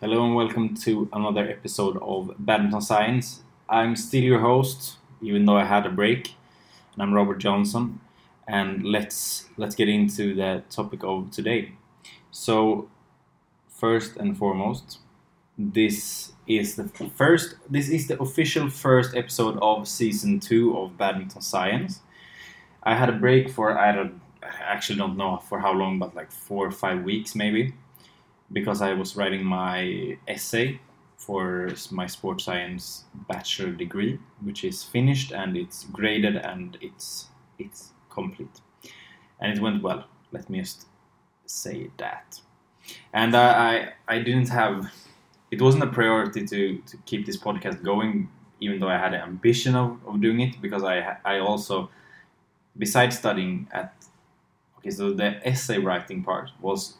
Hello and welcome to another episode of Badminton Science. I'm still your host, even though I had a break, and I'm Robert Jonsson. And let's let's get into the topic of today. So, first and foremost, this is the first. This is the official first episode of season two of Badminton Science. I had a break for I don't I actually don't know for how long, but like four or five weeks maybe because I was writing my essay for my sports science bachelor degree, which is finished and it's graded and it's it's complete, and it went well. Let me just say that. And I I, I didn't have it wasn't a priority to to keep this podcast going, even though I had an ambition of, of doing it because I I also besides studying at okay so the essay writing part was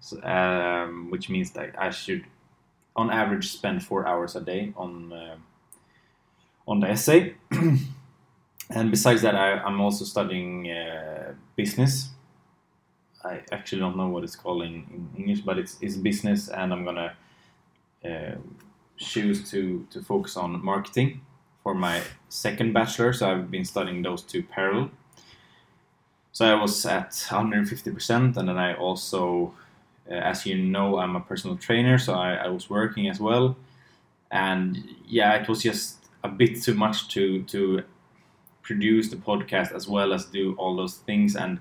50% um, which means that I should, on average, spend four hours a day on uh, on the essay. and besides that, I, am also studying uh, business. I actually don't know what it's called in, in English, but it's, it's business, and I'm gonna uh, choose to to focus on marketing for my second bachelor. So I've been studying those two parallel. So I was at 150%, and then I also as you know, I'm a personal trainer, so I, I, was working as well, and yeah, it was just a bit too much to to produce the podcast as well as do all those things. And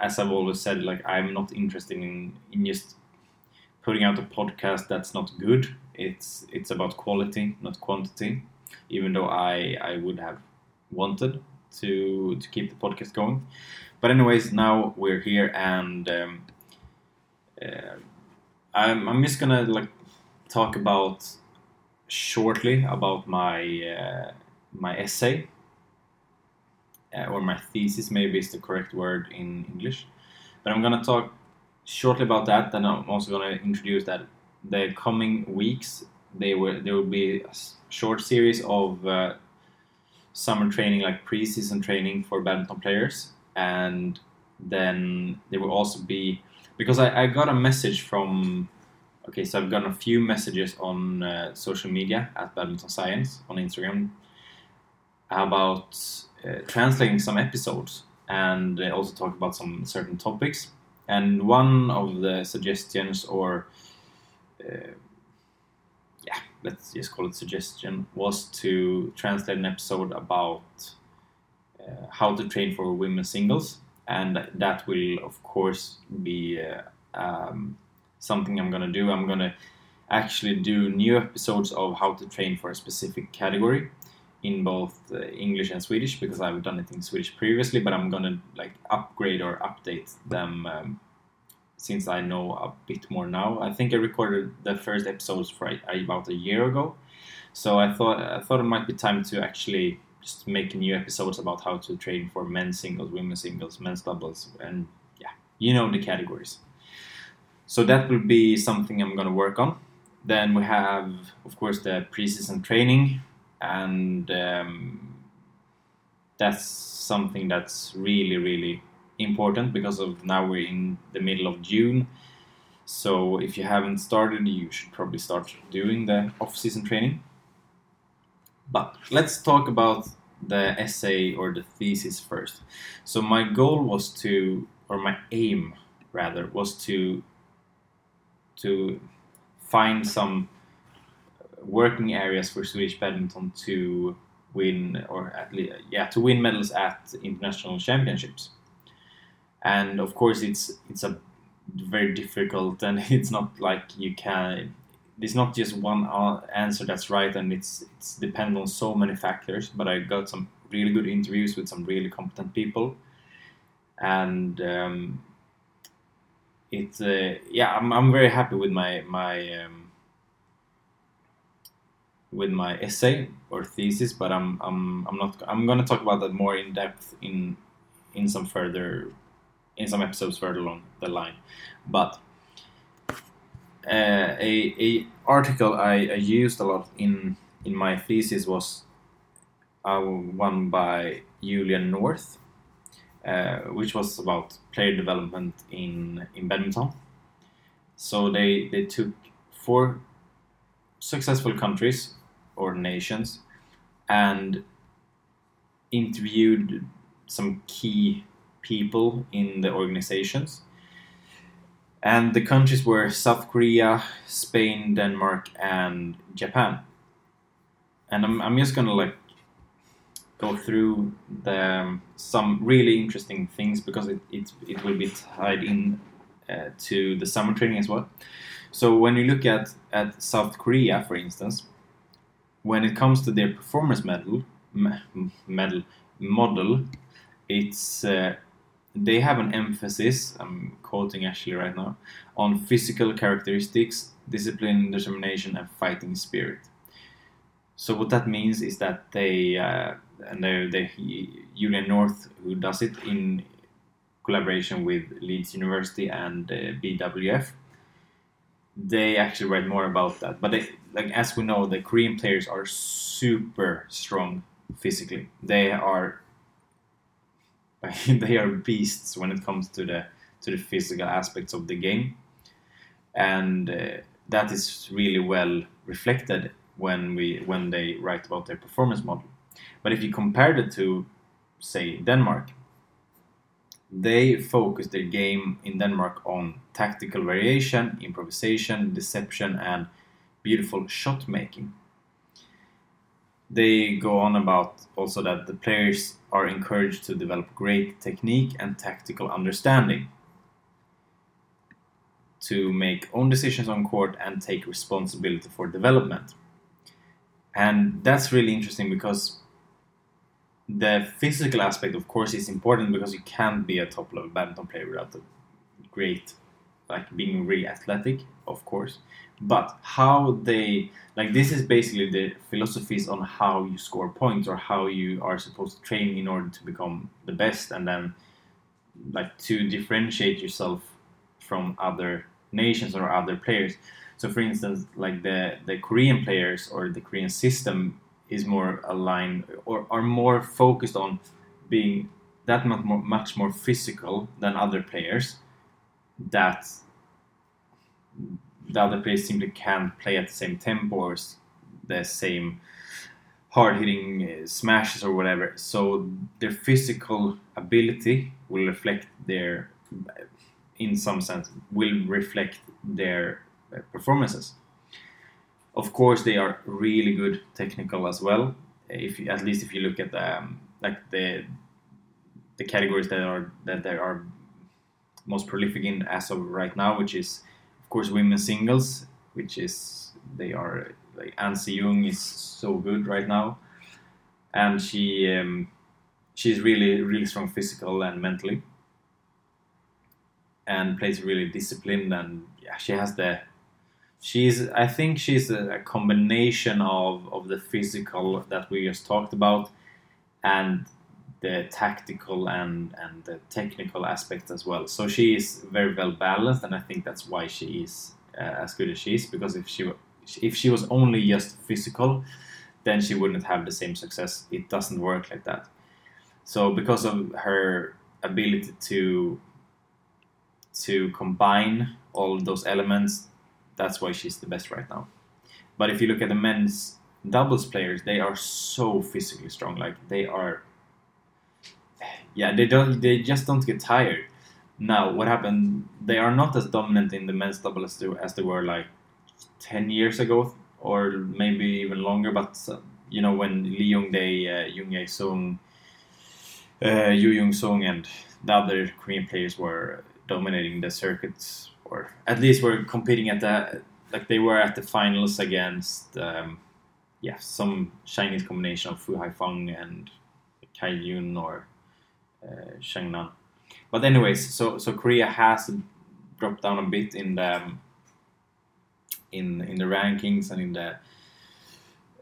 as I've always said, like I'm not interested in in just putting out a podcast that's not good. It's it's about quality, not quantity. Even though I I would have wanted to to keep the podcast going, but anyways, now we're here and. Um, uh, I'm, I'm just gonna like talk about shortly about my uh, my essay. Uh, or my thesis maybe is the correct word in English. But I'm gonna talk shortly about that then I'm also gonna introduce that the coming weeks they will there will be a short series of uh, summer training like pre-season training for badminton players. And then there will also be because I, I got a message from okay so i've gotten a few messages on uh, social media at badminton science on instagram about uh, translating some episodes and uh, also talk about some certain topics. And one of the suggestions or uh, yeah let's just call it suggestion was to translate an episode about uh, how to train for women's singles and that will of course be uh, um, something I'm gonna do. I'm gonna actually do new episodes of how to train for a specific category in both uh, English and Swedish because I've done it in Swedish previously, but I'm gonna like upgrade or update them um, since I know a bit more now. I think I recorded the first episodes for about a year ago, so I thought I thought it might be time to actually just making new episodes about how to train for men's singles, women's singles, men's doubles, and yeah, you know the categories. So that will be something I'm gonna work on. Then we have, of course, the preseason training, and um, that's something that's really, really important because of now we're in the middle of June. So if you haven't started, you should probably start doing the off-season training. But let's talk about the essay or the thesis first. So my goal was to, or my aim rather, was to to find some working areas for Swedish badminton to win, or at least yeah, to win medals at international championships. And of course, it's it's a very difficult, and it's not like you can there's not just one answer that's right, and it's it's dependent on so many factors. But I got some really good interviews with some really competent people, and um, it's uh, yeah, I'm I'm very happy with my my um, with my essay or thesis, but I'm I'm I'm not I'm gonna talk about that more in depth in in some further in some episodes further along the line, but uh, a, a article I, I, used a lot in in my thesis was uh, one by Julian North, uh, which was about player development in in badminton, So they they took four successful countries or nations and interviewed some key people in the organizations. And the countries were South Korea, Spain, Denmark, and Japan. And I'm, I'm just gonna like go through the um, some really interesting things because it, it, it will be tied in uh, to the summer training as well. So when you look at, at South Korea, for instance, when it comes to their performance medal, medal model, it's uh, they have an emphasis. I'm quoting actually right now on physical characteristics, discipline, determination, and fighting spirit. So what that means is that they uh, and they, they North who does it in collaboration with Leeds University and uh, BWF. They actually write more about that, but they, like as we know, the Korean players are super strong physically. They are they are beasts when it comes to the to the physical aspects of the game, and uh, that is really well reflected when we when they write about their performance model. But if you compare it to, say, Denmark, they focus their game in Denmark on tactical variation, improvisation, deception, and beautiful shot making. They go on about also that the players are encouraged to develop great technique and tactical understanding to make own decisions on court and take responsibility for development. And that's really interesting because the physical aspect, of course, is important because you can't be a top level badminton player without a great, like being really athletic, of course. But how they, like, this is basically the philosophies on how you score points or how you are supposed to train in order to become the best and then, like, to differentiate yourself from other nations or other players. So, for instance, like the, the Korean players or the Korean system is more aligned or are more focused on being that much more, much more physical than other players that the other players simply can't play at the same tempo or the same hard hitting uh, smashes or whatever so their physical ability will reflect their in some sense will reflect their uh, performances of course, they are really good technical as well. If you, at least if you look at um, like the the categories that are that they are most prolific in as of right now, which is of course women's singles, which is they are like An Se-young is so good right now, and she um, she's really really strong physical and mentally, and plays really disciplined and yeah she has the she's I think she's a, combination of, of the physical that we just talked about and the tactical and, and the technical aspects as well. So she is very well balanced, and I think that's why she is uh, as good as she is. Because if she if she was only just physical, then she wouldn't have the same success. It doesn't work like that. So because of her ability to to combine all those elements that's why she's the best right now. But if you look at the men's doubles players, they are so physically strong. Like they are, yeah, they don't, they just don't get tired. Now, what happened? They are not as dominant in the men's double as they, as they were like ten years ago, or maybe even longer. But you know, when Lee Yong Dae, uh, Jung Jae Sung, uh, Young Sung, and the other Korean players were dominating the circuits or at least were competing at the like they were at the finals against um, yeah some Chinese combination of Fu Haifeng and Cai Yun or uh, But anyways, so so Korea has dropped down a bit in the in in the rankings and in the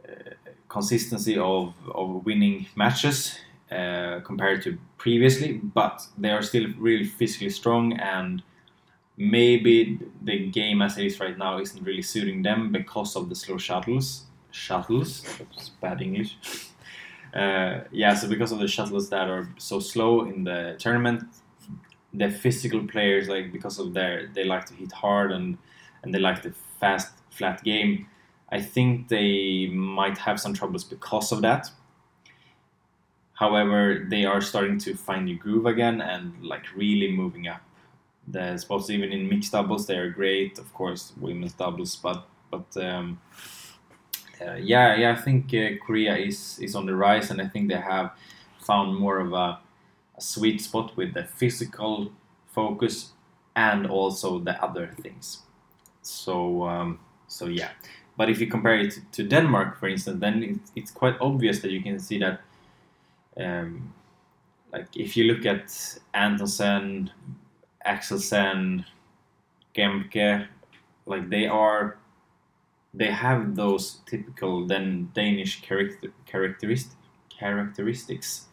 uh, consistency of of winning matches uh, compared to previously, but they are still really physically strong and maybe the game as it is right now isn't really suiting them because of the slow shuttles. Shuttles, bad English. Uh, yeah, so because of the shuttles that are so slow in the tournament, the physical players like because of their they like to hit hard and and they like the fast flat game. I think they might have some troubles because of that. However, they are starting to find the groove again and like really moving up the spots. Even in mixed doubles, they are great. Of course, women's doubles, but but um, uh, yeah, yeah. I think uh, Korea is is on the rise, and I think they have found more of a, a sweet spot with the physical focus and also the other things. So um, so yeah. But if you compare it to Denmark, for instance, then it's, it's quite obvious that you can see that, um, like if you look at Antonsen, Axelsen, Gemke, like they are, they have those typical then Danish character, characteristic, characteristics,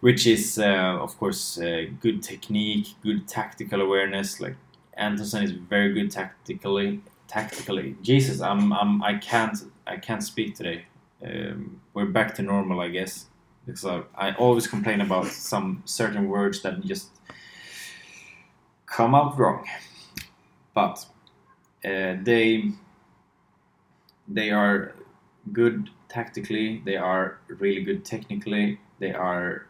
which is uh, of course uh, good technique, good tactical awareness. Like Antonsen is very good tactically, tactically. Jesus, I'm, I'm I can't I can't speak today. Um, we're back to normal, I guess. Because I, I always complain about some certain words that just come out wrong. But uh, they they are good tactically. They are really good technically. They are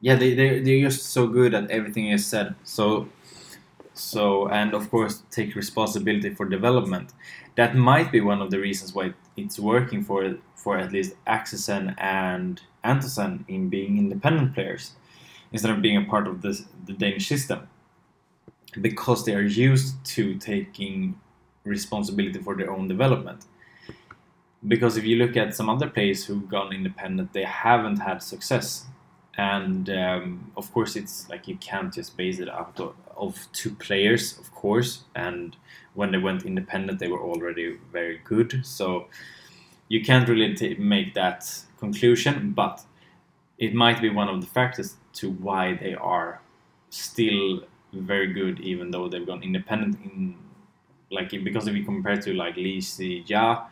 yeah they they they're just so good at everything is said. So so and of course take responsibility for development that might be one of the reasons why it's working for for at least Axelsen and Antonsen in being independent players instead of being a part of this, the Danish system because they are used to taking responsibility for their own development because if you look at some other players who've gone independent they haven't had success. And um, of course it's like you can't just base it out of, two players of course. And when they went independent they were already very good. So you can't really t- make that conclusion. But it might be one of the factors to why they are still very good even though they've gone independent in like because if you compare to like Zii Jia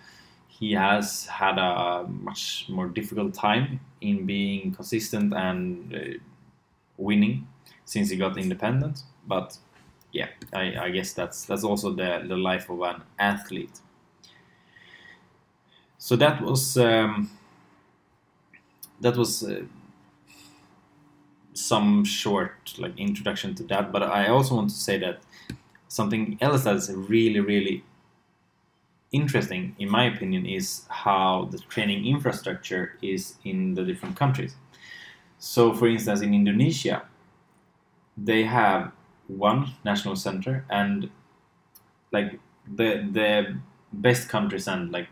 he has had a much more difficult time in being consistent and uh, winning since he got independent. But yeah, I, I, guess that's that's also the the life of an athlete. So that was um, that was uh, some short like introduction to that. But I also want to say that something else that's really really interesting, in my opinion, is how the training infrastructure is in the different countries. So, for instance, in Indonesia, they have one national center, and like the the best countries and like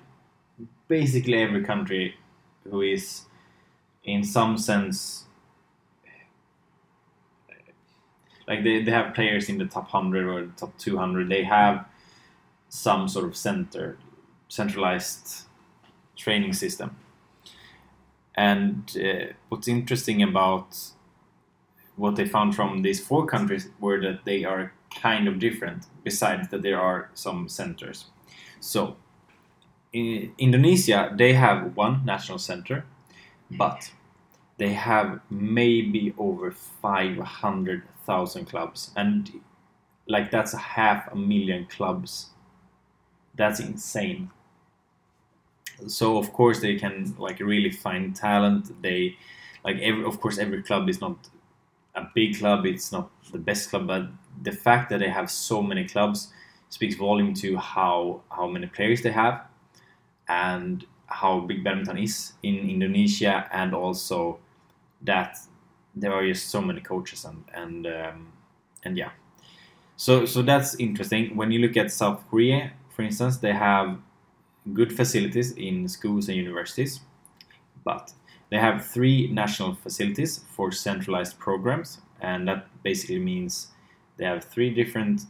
basically every country who is in some sense like they, they have players in the top 100 or top 200 they have some sort of center, centralized training system. And uh, what's interesting about what they found from these four countries were that they are kind of different, besides that there are some centers. So, in Indonesia, they have one national center, but they have maybe over 500,000 clubs, and like that's a half a million clubs that's insane. So of course they can like really find talent. They like every of course every club is not a big club. It's not the best club but the fact that they have so many clubs speaks volume to how how many players they have and how big badminton is in Indonesia and also that there are just so many coaches and and um, and yeah. So so that's interesting. When you look at South Korea for instance, they have good facilities in schools and universities, but they have three national facilities for centralized programs, and that basically means they have three different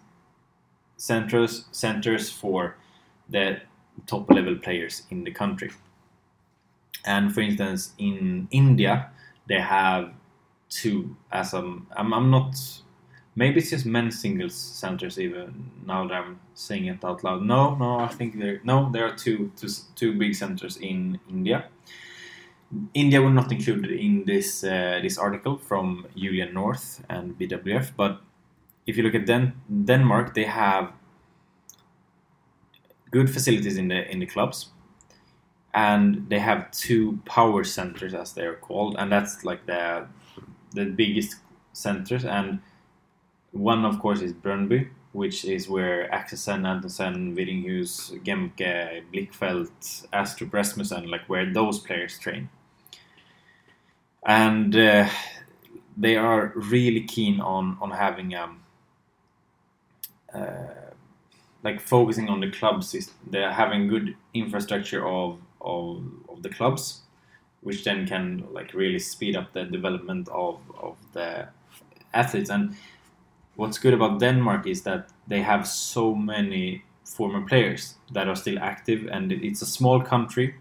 centers centers for the top level players in the country. And for instance, in India, they have two. As I'm, I'm, I'm not Maybe it's just men's singles centers even now that I'm saying it out loud. No, no, I think there no there are two two, two big centers in India. India were not included in this uh, this article from Julian North and BWF, but if you look at Den- Denmark, they have good facilities in the in the clubs, and they have two power centers as they are called, and that's like the the biggest centers. And one, of course, is Brøndby, which is where Axelsen, Antonsen, Vittinghus, Gemke, Blichfeldt, Astrup Rasmussen, like where those players train. And uh, they are really keen on on having um, uh, like focusing on the club system. They're having good infrastructure of, of of the clubs, which then can like really speed up the development of of the athletes. And what's good about Denmark is that they have so many former players that are still active, and it's a small country,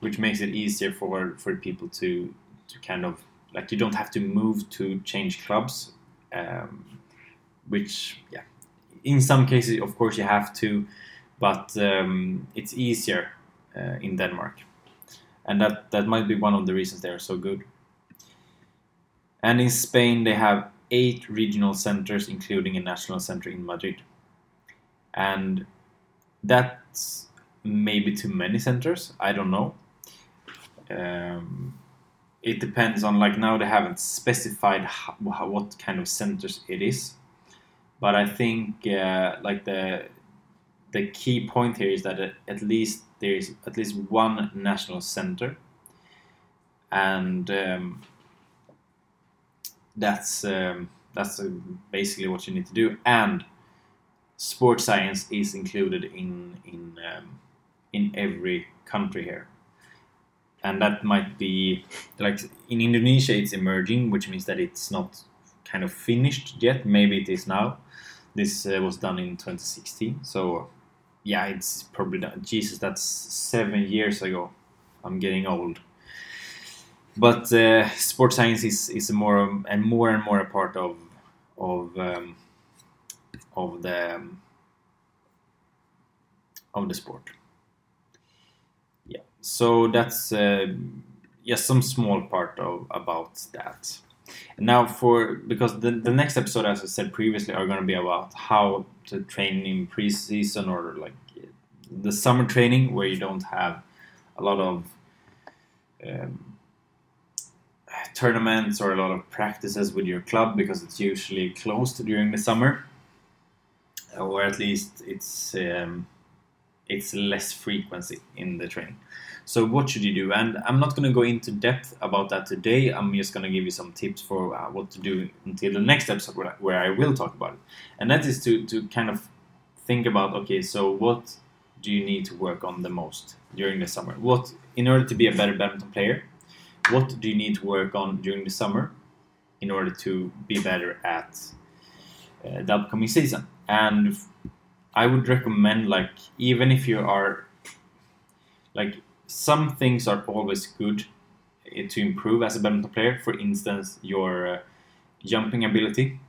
which makes it easier for for people to to kind of like you don't have to move to change clubs, um, which yeah, in some cases of course you have to, but um, it's easier uh, in Denmark, and that that might be one of the reasons they are so good. And in Spain they have eight regional centers, including a national center in Madrid. And that's maybe too many centers. I don't know. Um, it depends on like now they haven't specified how, what kind of centers it is, but I think uh, like the the key point here is that at least there is at least one national center, and um, that's um, that's uh, basically what you need to do. And sports science is included in in um, in every country here, and that might be like in Indonesia it's emerging, which means that it's not kind of finished yet. Maybe it is now. This uh, was done in 2016, so yeah, it's probably done. Jesus, that's seven years ago. I'm getting old but uh, sports science is, is more and more and more a part of of um, of the of the sport. Yeah, so that's uh, yeah some small part of about that. Now for because the the next episode, as I said previously, are going to be about how to train in preseason or like the summer training where you don't have a lot of um, tournaments or a lot of practices with your club because it's usually closed during the summer, or at least it's um, it's less frequency in the training. So what should you do? And I'm not going to go into depth about that today. I'm just going to give you some tips for uh, what to do until the next episode where, where I will talk about it. And that is to to kind of think about okay, so what do you need to work on the most during the summer? What in order to be a better badminton player, what do you need to work on during the summer in order to be better at uh, the upcoming season? And i would recommend like even if you are like some things are always good uh, to improve as a badminton player. For instance your uh, jumping ability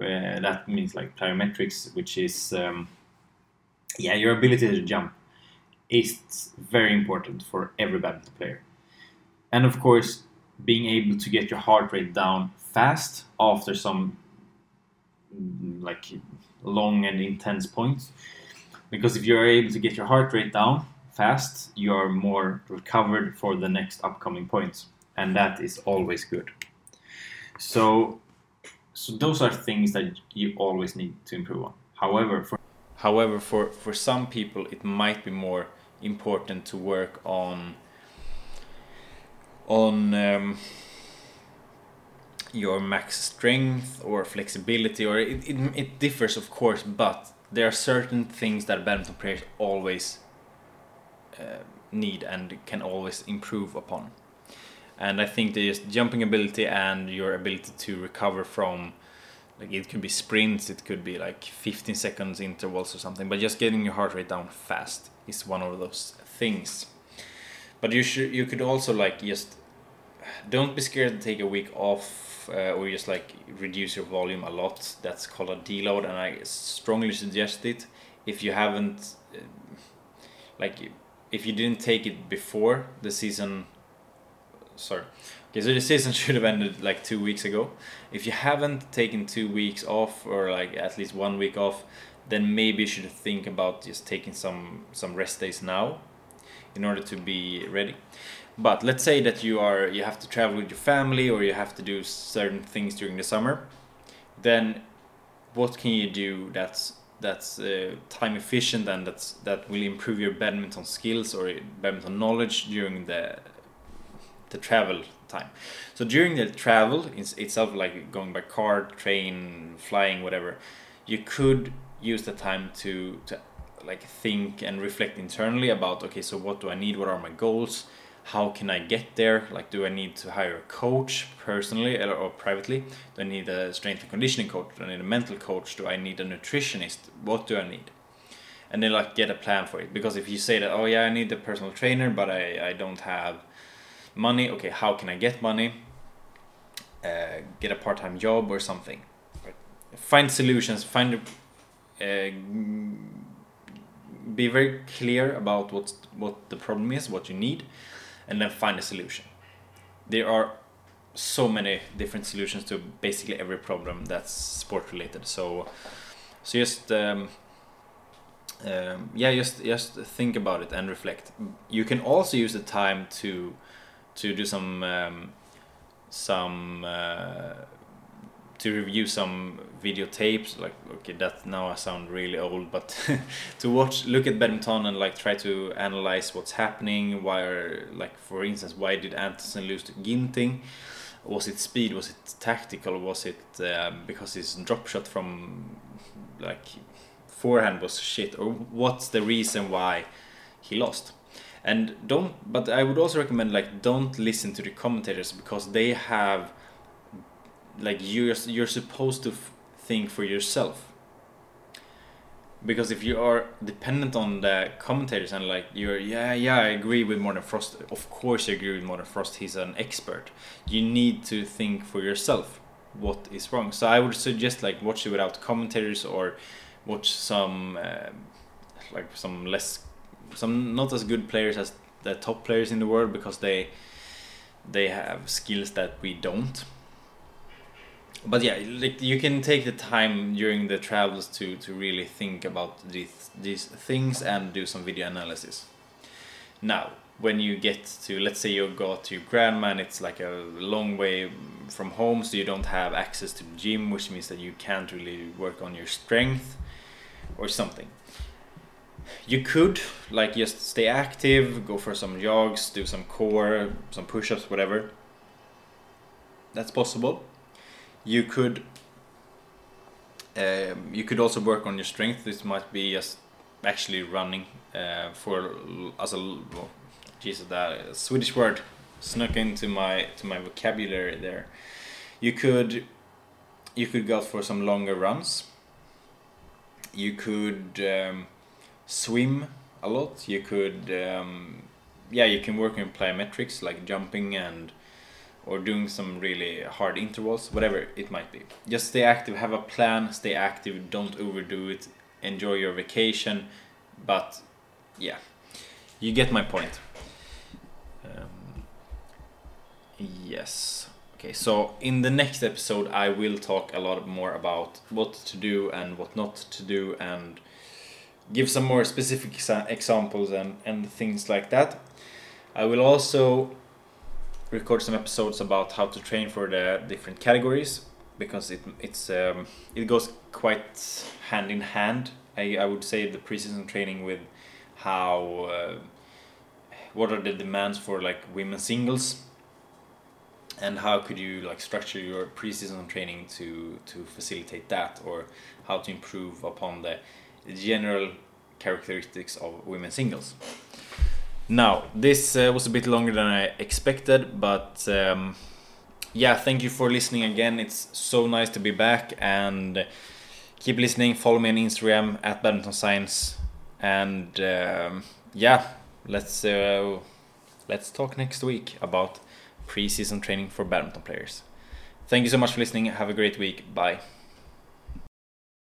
uh, that means like plyometrics which is um, yeah your ability to jump is very important for every badminton player and of course being able to get your heart rate down fast after some like long and intense points. Because if you're able to get your heart rate down fast you are more recovered for the next upcoming points. And that is always good. So so those are things that you always need to improve on. However for however for for some people it might be more important to work on on um, your max strength or flexibility, or it, it, it differs, of course, but there are certain things that badminton players always uh, need and can always improve upon. And I think there's jumping ability and your ability to recover from like it could be sprints, it could be like 15 seconds intervals or something, but just getting your heart rate down fast is one of those things. But you should you could also like just don't be scared to take a week off uh, or just like reduce your volume a lot. That's called a deload, and I strongly suggest it if you haven't, uh, like, if you didn't take it before the season sorry. Okay, so the season should have ended like two weeks ago. If you haven't taken two weeks off or like at least one week off, then maybe you should think about just taking some some rest days now in order to be ready. But let's say that you are you have to travel with your family or you have to do certain things during the summer, then what can you do that's that's uh, time efficient and that's that will improve your badminton skills or badminton knowledge during the the travel time. So during the travel itself, like going by car, train, flying, whatever, you could use the time to to like think and reflect internally about okay, so what do I need? What are my goals? How can I get there? Like, do I need to hire a coach personally or, or, privately? Do I need a strength and conditioning coach? Do I need a mental coach? Do I need a nutritionist? What do I need? And then like get a plan for it. Because if you say that, oh yeah, I need a personal trainer, but I, I don't have money. Okay, how can I get money? Uh, get a part time job or something. Find solutions. Find. Uh, be very clear about what what the problem is, what you need, and then find a solution. There are so many different solutions to basically every problem that's sport related. So, so just um, um, yeah, just just think about it and reflect. You can also use the time to to do some um, some uh, to review some videotapes like okay that now i sound really old but to watch look at badminton and like try to analyze what's happening why are like for instance why did Antonsen lose to ginting? Was it speed? Was it tactical? Was it um, because his drop shot from like forehand was shit? Or what's the reason why he lost? And don't but i would also recommend like don't listen to the commentators because they have like you're you're supposed to think for yourself. Because if you are dependent on the commentators and like you're yeah yeah I agree with Morten Frost. Of course I agree with Morten Frost. He's an expert. You need to think for yourself what is wrong. So I would suggest like watch it without commentators or watch some uh, like some less some not as good players as the top players in the world because they they have skills that we don't but yeah, like you can take the time during the travels to to really think about these these things and do some video analysis. Now, when you get to let's say you go to your grandma and it's like a long way from home, so you don't have access to the gym, which means that you can't really work on your strength or something. You could like just stay active, go for some jogs, do some core, some push-ups, whatever. That's possible you could um, you could also work on your strength. This might be just actually running uh, for as a Jesus that Swedish word snuck into my to my vocabulary there. You could you could go for some longer runs. You could um, swim a lot. You could um, yeah you can work on plyometrics like jumping and or doing some really hard intervals, whatever it might be. Just stay active, have a plan, stay active, don't overdo it, enjoy your vacation, but yeah, you get my point. Um, yes. Okay, so in the next episode, I will talk a lot more about what to do and what not to do and give some more specific examples and, and things like that. I will also record some episodes about how to train for the different categories because it it's um, it goes quite hand in hand. I, I would say the preseason training with how uh, what are the demands for like women singles and how could you like structure your preseason training to to facilitate that or how to improve upon the general characteristics of women singles. Now, this uh, was a bit longer than I expected, but um, yeah, thank you for listening again. It's so nice to be back and keep listening. Follow me on Instagram at Badminton Science, and um, yeah, let's uh, let's talk next week about preseason training for badminton players. Thank you so much for listening. Have a great week. Bye.